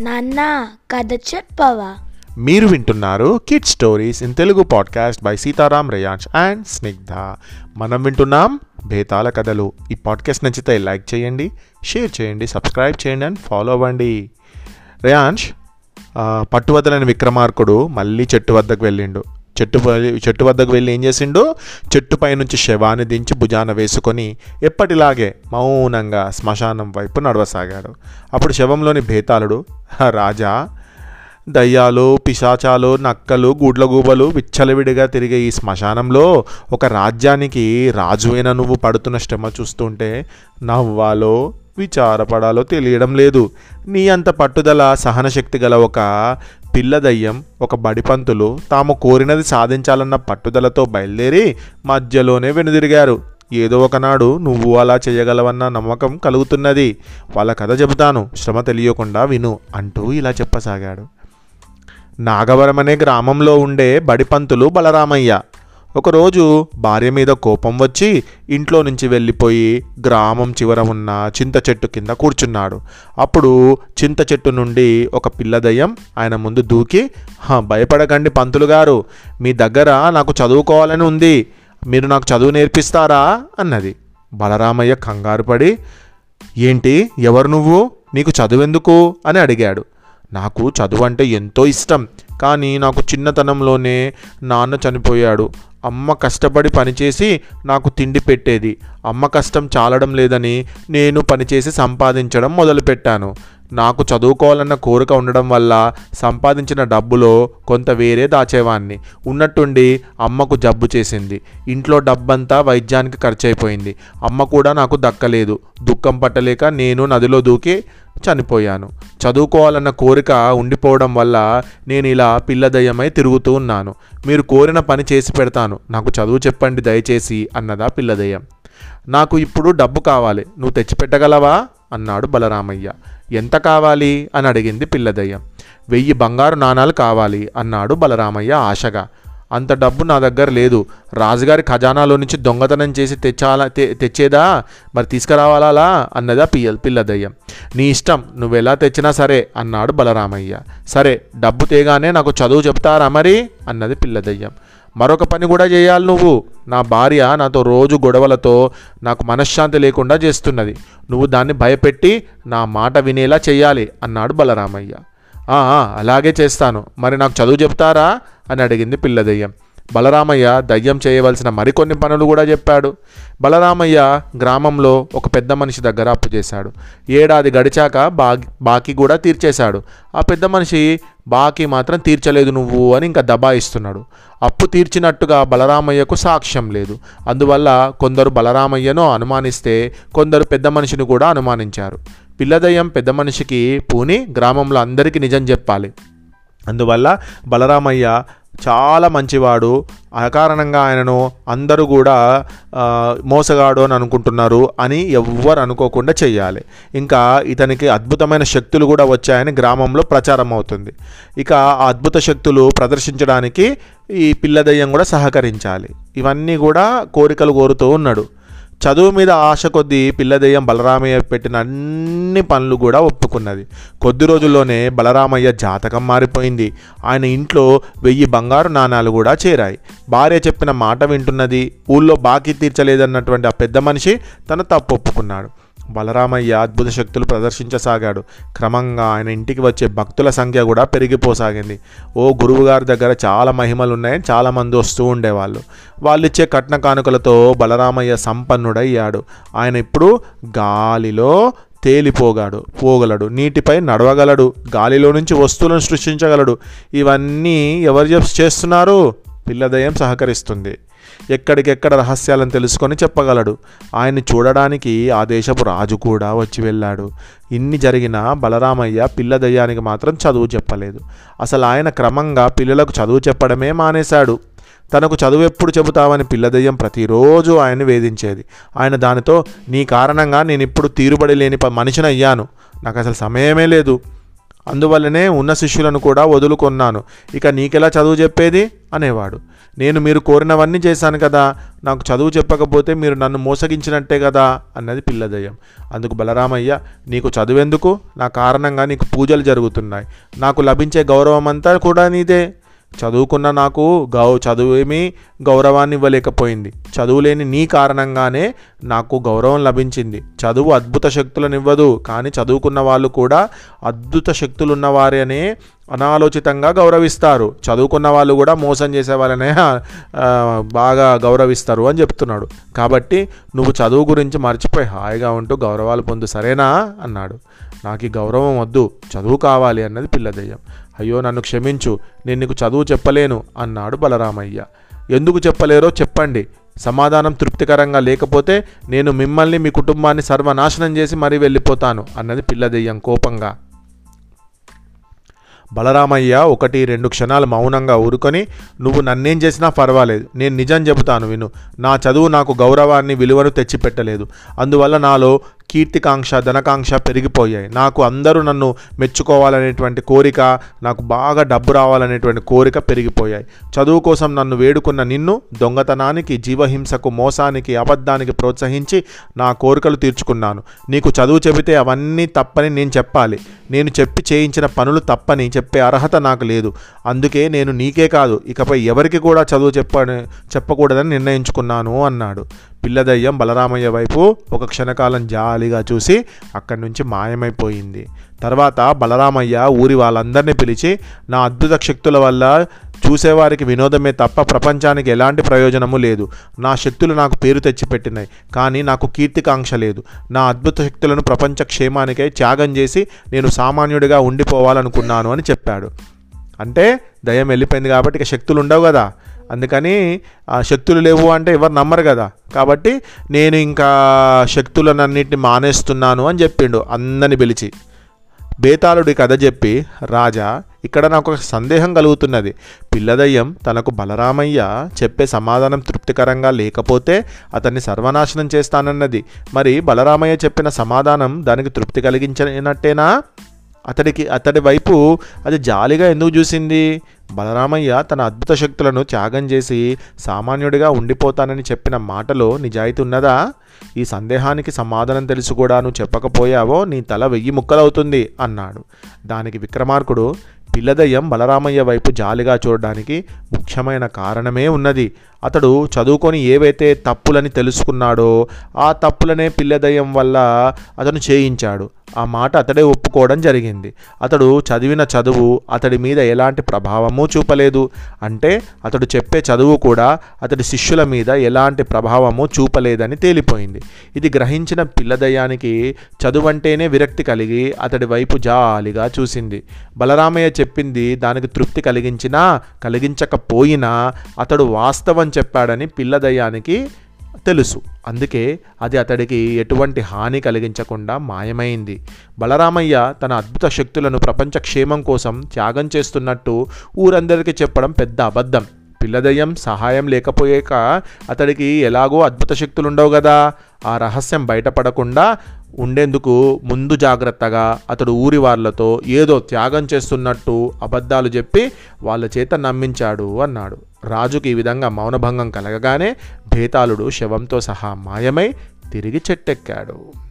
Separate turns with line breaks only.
నాన్న కథ చెప్పవా?
మీరు వింటున్నారు kid stories in Telugu podcast by Sitaram Reyansh and Snigdha మనం వింటున్నాం భేతాల కథలు. ఈ పాడ్కాస్ట్ నచ్చితే లైక్ చేయండి షేర్ చేయండి సబ్స్క్రైబ్ చేయండి అండ్ ఫాలో అవ్వండి. రేయాంష్ పట్టు పట్టువదలని విక్రమార్కుడు మళ్ళీ చెట్టు వద్దకు వెళ్ళిండు. చెట్టు చెట్టు వద్దకు వెళ్ళి ఏం చేసిండు? చెట్టు పైనుంచి శవాన్ని దించి భుజాన వేసుకొని ఎప్పటిలాగే మౌనంగా శ్మశానం వైపు నడవసాగాడు. అప్పుడు శవంలోని భేతాళుడు రాజా దయ్యాలు పిశాచాలు నక్కలు గూడ్లగూబలు విచ్చలవిడిగా తిరిగే ఈ శ్మశానంలో ఒక రాజ్యానికి రాజువైన నువ్వు పడుతున్న శ్రమ చూస్తుంటే నవ్వాలో విచారపడాలో తెలియడం లేదు. నీ అంత పట్టుదల సహనశక్తి గల ఒక పిల్ల దయ్యం ఒక బడిపంతులు తాము కోరినది సాధించాలన్న పట్టుదలతో బయలుదేరి మధ్యలోనే వెనుదిరిగారు. ఏదో ఒకనాడు నువ్వు అలా చేయగలవన్న నమ్మకం కలుగుతున్నది. వాళ్ళ కథ చెబుతాను. శ్రమ తెలియకుండా విను అంటూ ఇలా చెప్పసాగాడు. నాగవరం అనే గ్రామంలో ఉండే బడిపంతులు బలరామయ్య. ఒకరోజు భార్య మీద కోపం వచ్చి ఇంట్లో నుంచి వెళ్ళిపోయి గ్రామం చివర ఉన్న చింత చెట్టు కింద కూర్చున్నాడు. అప్పుడు చింత చెట్టు నుండి ఒక పిల్లదయ్యం ఆయన ముందు దూకి భయపడకండి పంతులు గారు మీ దగ్గర నాకు చదువుకోవాలని ఉంది మీరు నాకు చదువు నేర్పిస్తారా? అన్నది. బలరామయ్య కంగారు పడి ఏంటి ఎవరు నువ్వు? నీకు చదువెందుకు? అని అడిగాడు. నాకు చదువు అంటే ఎంతో ఇష్టం కానీ నాకు చిన్నతనంలోనే నాన్న చనిపోయాడు. అమ్మ కష్టపడి పనిచేసి నాకు తిండి పెట్టేది. అమ్మ కష్టం చాలడం లేదని నేను పనిచేసి సంపాదించడం మొదలుపెట్టాను. నాకు చదువుకోవాలన్న కోరిక ఉండడం వల్ల సంపాదించిన డబ్బులో కొంత వేరే దాచేవాణ్ణి. ఉన్నట్టుండి అమ్మకు జబ్బు చేసింది. ఇంట్లో డబ్బంతా వైద్యానికి ఖర్చు అయిపోయింది అమ్మ కూడా నాకు దక్కలేదు. దుఃఖం పట్టలేక నేను నదిలో దూకి చనిపోయాను. చదువుకోవాలన్న కోరిక ఉండిపోవడం వల్ల నేను ఇలా పిల్లదయ్యమై తిరుగుతూ ఉన్నాను. మీరు కోరిన పని చేసి పెడతాను. నాకు చదువు చెప్పండి దయచేసి అన్నదా పిల్లదయ్యం నాకు ఇప్పుడు డబ్బు కావాలి. నువ్వు తెచ్చిపెట్టగలవా? అన్నాడు బలరామయ్య. ఎంత కావాలి? అని అడిగింది పిల్లదయ్య. వెయ్యి బంగారు నాణాలు కావాలి అన్నాడు బలరామయ్య ఆశగా. అంత డబ్బు నా దగ్గర లేదు. రాజుగారి ఖజానాలో నుంచి దొంగతనం చేసి తెచ్చాలా తె- తెచ్చేదా? మరి తీసుకురావాలా అన్నదా పిల్ల పిల్లదయ్యం. నీ ఇష్టం. నువ్వు ఎలా తెచ్చినా సరే అన్నాడు బలరామయ్య. సరే డబ్బు తేగానే నాకు చదువు చెప్తారా మరి? అన్నది పిల్లదయ్యం. మరొక పని కూడా చేయాలి నువ్వు. నా భార్య నాతో రోజు గొడవలతో నాకు మనశ్శాంతి లేకుండా చేస్తున్నది. నువ్వు దాన్ని భయపెట్టి నా మాట వినేలా చేయాలి అన్నాడు బలరామయ్య. అలాగే చేస్తాను. మరి నాకు చదువు చెప్తారా? అని అడిగింది పిల్లదయ్యం. బలరామయ్య దయ్యం చేయవలసిన మరికొన్ని పనులు కూడా చెప్పాడు. బలరామయ్య గ్రామంలో ఒక పెద్ద మనిషి దగ్గర అప్పు చేశాడు. ఏడాది గడిచాక బా బాకీ కూడా తీర్చేశాడు. ఆ పెద్ద మనిషి బాకీ మాత్రం తీర్చలేదు నువ్వు అని ఇంకా దబాయిస్తున్నాడు. అప్పు తీర్చినట్టుగా బలరామయ్యకు సాక్ష్యం లేదు. అందువల్ల కొందరు బలరామయ్యను అనుమానిస్తే కొందరు పెద్ద మనిషిని కూడా అనుమానించారు. పిల్లదయ్యం పెద్ద మనిషికి పూని గ్రామంలో అందరికీ నిజం చెప్పాలి. అందువల్ల బలరామయ్య చాలా మంచివాడు. అకారణంగా ఆయనను అందరూ కూడా మోసగాడు అని అనుకుంటున్నారు అని ఎవ్వరు అనుకోకుండా చెయ్యాలి. ఇంకా ఇతనికి అద్భుతమైన శక్తులు కూడా వచ్చాయని గ్రామంలో ప్రచారం అవుతుంది. ఇక ఆ అద్భుత శక్తులు ప్రదర్శించడానికి ఈ పిల్లదయ్యం కూడా సహకరించాలి. ఇవన్నీ కూడా కోరికలు కోరుతూ ఉన్నాడు. చదువు మీద ఆశ కొద్దీ పిల్లదయ్యం బలరామయ్య పెట్టిన అన్ని పనులు కూడా ఒప్పుకున్నది. కొద్ది రోజుల్లోనే బలరామయ్య జాతకం మారిపోయింది. ఆయన ఇంట్లో వెయ్యి బంగారు నాణాలు కూడా చేరాయి. భార్య చెప్పిన మాట వింటున్నది. ఊళ్ళో బాకీ తీర్చలేదన్నటువంటి ఆ పెద్ద మనిషి తన తప్పు ఒప్పుకున్నాడు. బలరామయ్య అద్భుత శక్తులు ప్రదర్శించసాగాడు. క్రమంగా ఆయన ఇంటికి వచ్చే భక్తుల సంఖ్య కూడా పెరిగిపోసాగింది. ఓ గురువుగారి దగ్గర చాలా మహిమలు ఉన్నాయని చాలామంది వస్తూ ఉండేవాళ్ళు. వాళ్ళు ఇచ్చే కట్న కానుకలతో బలరామయ్య సంపన్నుడయ్యాడు. ఆయన ఇప్పుడు గాలిలో తేలిపోగాడు పోగలడు నీటిపై నడవగలడు గాలిలో నుంచి వస్తువులను సృష్టించగలడు. ఇవన్నీ ఎవరు చేస్తున్నారు? పిల్లదయం సహకరిస్తుంది. ఎక్కడికెక్కడ రహస్యాలను తెలుసుకొని చెప్పగలడు. ఆయన్ని చూడడానికి ఆ దేశపు రాజు కూడా వచ్చి వెళ్ళాడు. ఇన్ని జరిగినా బలరామయ్య పిల్ల దయ్యానికి మాత్రం చదువు చెప్పలేదు. అసలు ఆయన క్రమంగా పిల్లలకు చదువు చెప్పడమే మానేశాడు. తనకు చదువు ఎప్పుడు చెబుతావని పిల్లదయ్యం ప్రతిరోజు ఆయన్ని వేధించేది. ఆయన దానితో నీ కారణంగా నేను ఇప్పుడు తీరుబడి లేని మనిషిని అయ్యాను. నాకు అసలు సమయమే లేదు. అందువల్లనే ఉన్న శిష్యులను కూడా వదులుకొన్నాను. ఇక నీకెలా చదువు చెప్పేది? అనేవాడు. నేను మీరు కోరినవన్నీ చేశాను కదా నాకు చదువు చెప్పకపోతే మీరు నన్ను మోసగించినట్టే కదా అన్నది పిల్లదయ్యం. అందుకు బలరామయ్య నీకు చదువెందుకు? నా కారణంగా నీకు పూజలు జరుగుతున్నాయి. నాకు లభించే గౌరవం అంతా కూడా నీదే. చదువుకున్న నాకు గౌ చదువేమీ గౌరవాన్ని ఇవ్వలేకపోయింది చదువులేని నీ కారణంగానే నాకు గౌరవం లభించింది. చదువు అద్భుత శక్తులనివ్వదు కానీ చదువుకున్న వాళ్ళు కూడా అద్భుత శక్తులున్నవారనే అనాలోచితంగా గౌరవిస్తారు. చదువుకున్న వాళ్ళు కూడా మోసం చేసే వాళ్ళనే బాగా గౌరవిస్తారు అని చెప్తున్నాడు. కాబట్టి నువ్వు చదువు గురించి మర్చిపోయి హాయిగా ఉంటూ గౌరవాలు పొందు సరేనా? అన్నాడు. నాకు ఈ గౌరవం వద్దు చదువు కావాలి అన్నది పిల్లదయ్యం అయ్యో నన్ను క్షమించు నేను నీకు చదువు చెప్పలేను అన్నాడు బలరామయ్య. ఎందుకు చెప్పలేరో చెప్పండి. సమాధానం తృప్తికరంగా లేకపోతే నేను మిమ్మల్ని మీ కుటుంబాన్ని సర్వనాశనం చేసి మరీ వెళ్ళిపోతాను అన్నది పిల్లదెయ్యం కోపంగా. బలరామయ్య ఒకటి రెండు క్షణాలు మౌనంగా ఊరుకొని నువ్వు నన్నేం చేసినా పర్వాలేదు. నేను నిజం చెబుతాను విను. నా చదువు నాకు గౌరవాన్ని విలువను తెచ్చిపెట్టలేదు. అందువల్ల నాలో కీర్తికాంక్ష ధనకాంక్ష పెరిగిపోయాయి. నాకు అందరూ నన్ను మెచ్చుకోవాలనేటువంటి కోరిక నాకు బాగా డబ్బు రావాలనేటువంటి కోరిక పెరిగిపోయాయి. చదువు కోసం నన్ను వేడుకున్న నిన్ను దొంగతనానికి జీవహింసకు మోసానికి అబద్ధానికి ప్రోత్సహించి నా కోరికలు తీర్చుకున్నాను. నీకు చదువు చెబితే అవన్నీ తప్పని నేను చెప్పాలి. నేను చెప్పి చేయించిన పనులు తప్పని చెప్పే అర్హత నాకు లేదు. అందుకే నేను నీకే కాదు ఇకపై ఎవరికి కూడా చదువు చెప్ప చెప్పకూడదని నిర్ణయించుకున్నాను అన్నాడు. పిల్లదయ్యం బలరామయ్య వైపు ఒక క్షణకాలం జాలిగా చూసి అక్కడి నుంచి మాయమైపోయింది. తర్వాత బలరామయ్య ఊరి వాళ్ళందరినీ పిలిచి నా అద్భుత శక్తుల వల్ల చూసేవారికి వినోదమే తప్ప ప్రపంచానికి ఎలాంటి ప్రయోజనము లేదు. నా శక్తులు నాకు పేరు తెచ్చిపెట్టినాయి కానీ నాకు కీర్తికాంక్ష లేదు. నా అద్భుత శక్తులను ప్రపంచ క్షేమానికై త్యాగం చేసి నేను సామాన్యుడిగా ఉండిపోవాలనుకున్నాను అని చెప్పాడు. అంటే దయ్యం వెళ్ళిపోయింది కాబట్టి ఇక శక్తులు ఉండవు కదా. అందుకని ఆ శక్తులు లేవు అంటే ఎవరు నమ్మరు కదా. కాబట్టి నేను ఇంకా శక్తులనన్నింటిని మానేస్తున్నాను అని చెప్పిండు అందరిని పిలిచి. బేతాళుడి కథ చెప్పి రాజా ఇక్కడ నాకు ఒక సందేహం కలుగుతున్నది. పిల్లదయ్యం తనకు బలరామయ్య చెప్పే సమాధానం తృప్తికరంగా లేకపోతే అతన్ని సర్వనాశనం చేస్తానన్నది. మరి బలరామయ్య చెప్పిన సమాధానం దానికి తృప్తి కలిగించినట్టేనా? అతడికి అతడి వైపు అది జాలిగా ఎందుకు చూసింది? బలరామయ్య తన అద్భుత శక్తులను త్యాగం చేసి సామాన్యుడిగా ఉండిపోతానని చెప్పిన మాటలో నిజాయితీ ఉన్నదా? ఈ సందేహానికి సమాధానం తెలుసు కూడా నువ్వు చెప్పకపోయావో నీ తల వెయ్యి ముక్కలవుతుంది అన్నాడు. దానికి విక్రమార్కుడు పిల్లదయ్యం బలరామయ్య వైపు జాలిగా చూడడానికి ముఖ్యమైన కారణమే ఉన్నది. అతడు చదువుకొని ఏవైతే తప్పులని తెలుసుకున్నాడో ఆ తప్పులనే పిల్లదయ్యం వల్ల అతను చేయించాడు. ఆ మాట అతడే ఒప్పుకోవడం జరిగింది. అతడు చదివిన చదువు అతడి మీద ఎలాంటి ప్రభావము చూపలేదు. అంటే అతడు చెప్పే చదువు కూడా అతడి శిష్యుల మీద ఎలాంటి ప్రభావము చూపలేదని తేలిపోయింది. ఇది గ్రహించిన పిల్లదయ్యానికి చదువు అంటేనే విరక్తి కలిగి అతడి వైపు జాలిగా చూసింది. బలరామయ్య చెప్పింది దానికి తృప్తి కలిగించినా కలిగించకపోయినా అతడు వాస్తవం చెప్పాడని పిల్లదయ్యానికి తెలుసు. అందుకే అది అతడికి ఎటువంటి హాని కలిగించకుండా మాయమైంది. బలరామయ్య తన అద్భుత శక్తులను ప్రపంచ క్షేమం కోసం త్యాగం చేస్తున్నట్టు ఊరందరికీ చెప్పడం పెద్ద అబద్ధం. పిల్లదయ్యం సహాయం లేకపోయాక అతడికి ఎలాగో అద్భుత శక్తులు ఉండవు కదా ఆ రహస్యం బయటపడకుండా ఉండేందుకు ముందు జాగ్రత్తగా అతడు ఊరి వాళ్ళతో ఏదో త్యాగం చేస్తున్నట్టు అబద్ధాలు చెప్పి వాళ్ళ చేత నమ్మించాడు అన్నాడు. రాజుకు ఈ విధంగా మౌనభంగం కలగగానే భేతాళుడు శవంతో సహా మాయమై తిరిగి చెట్టెక్కాడు.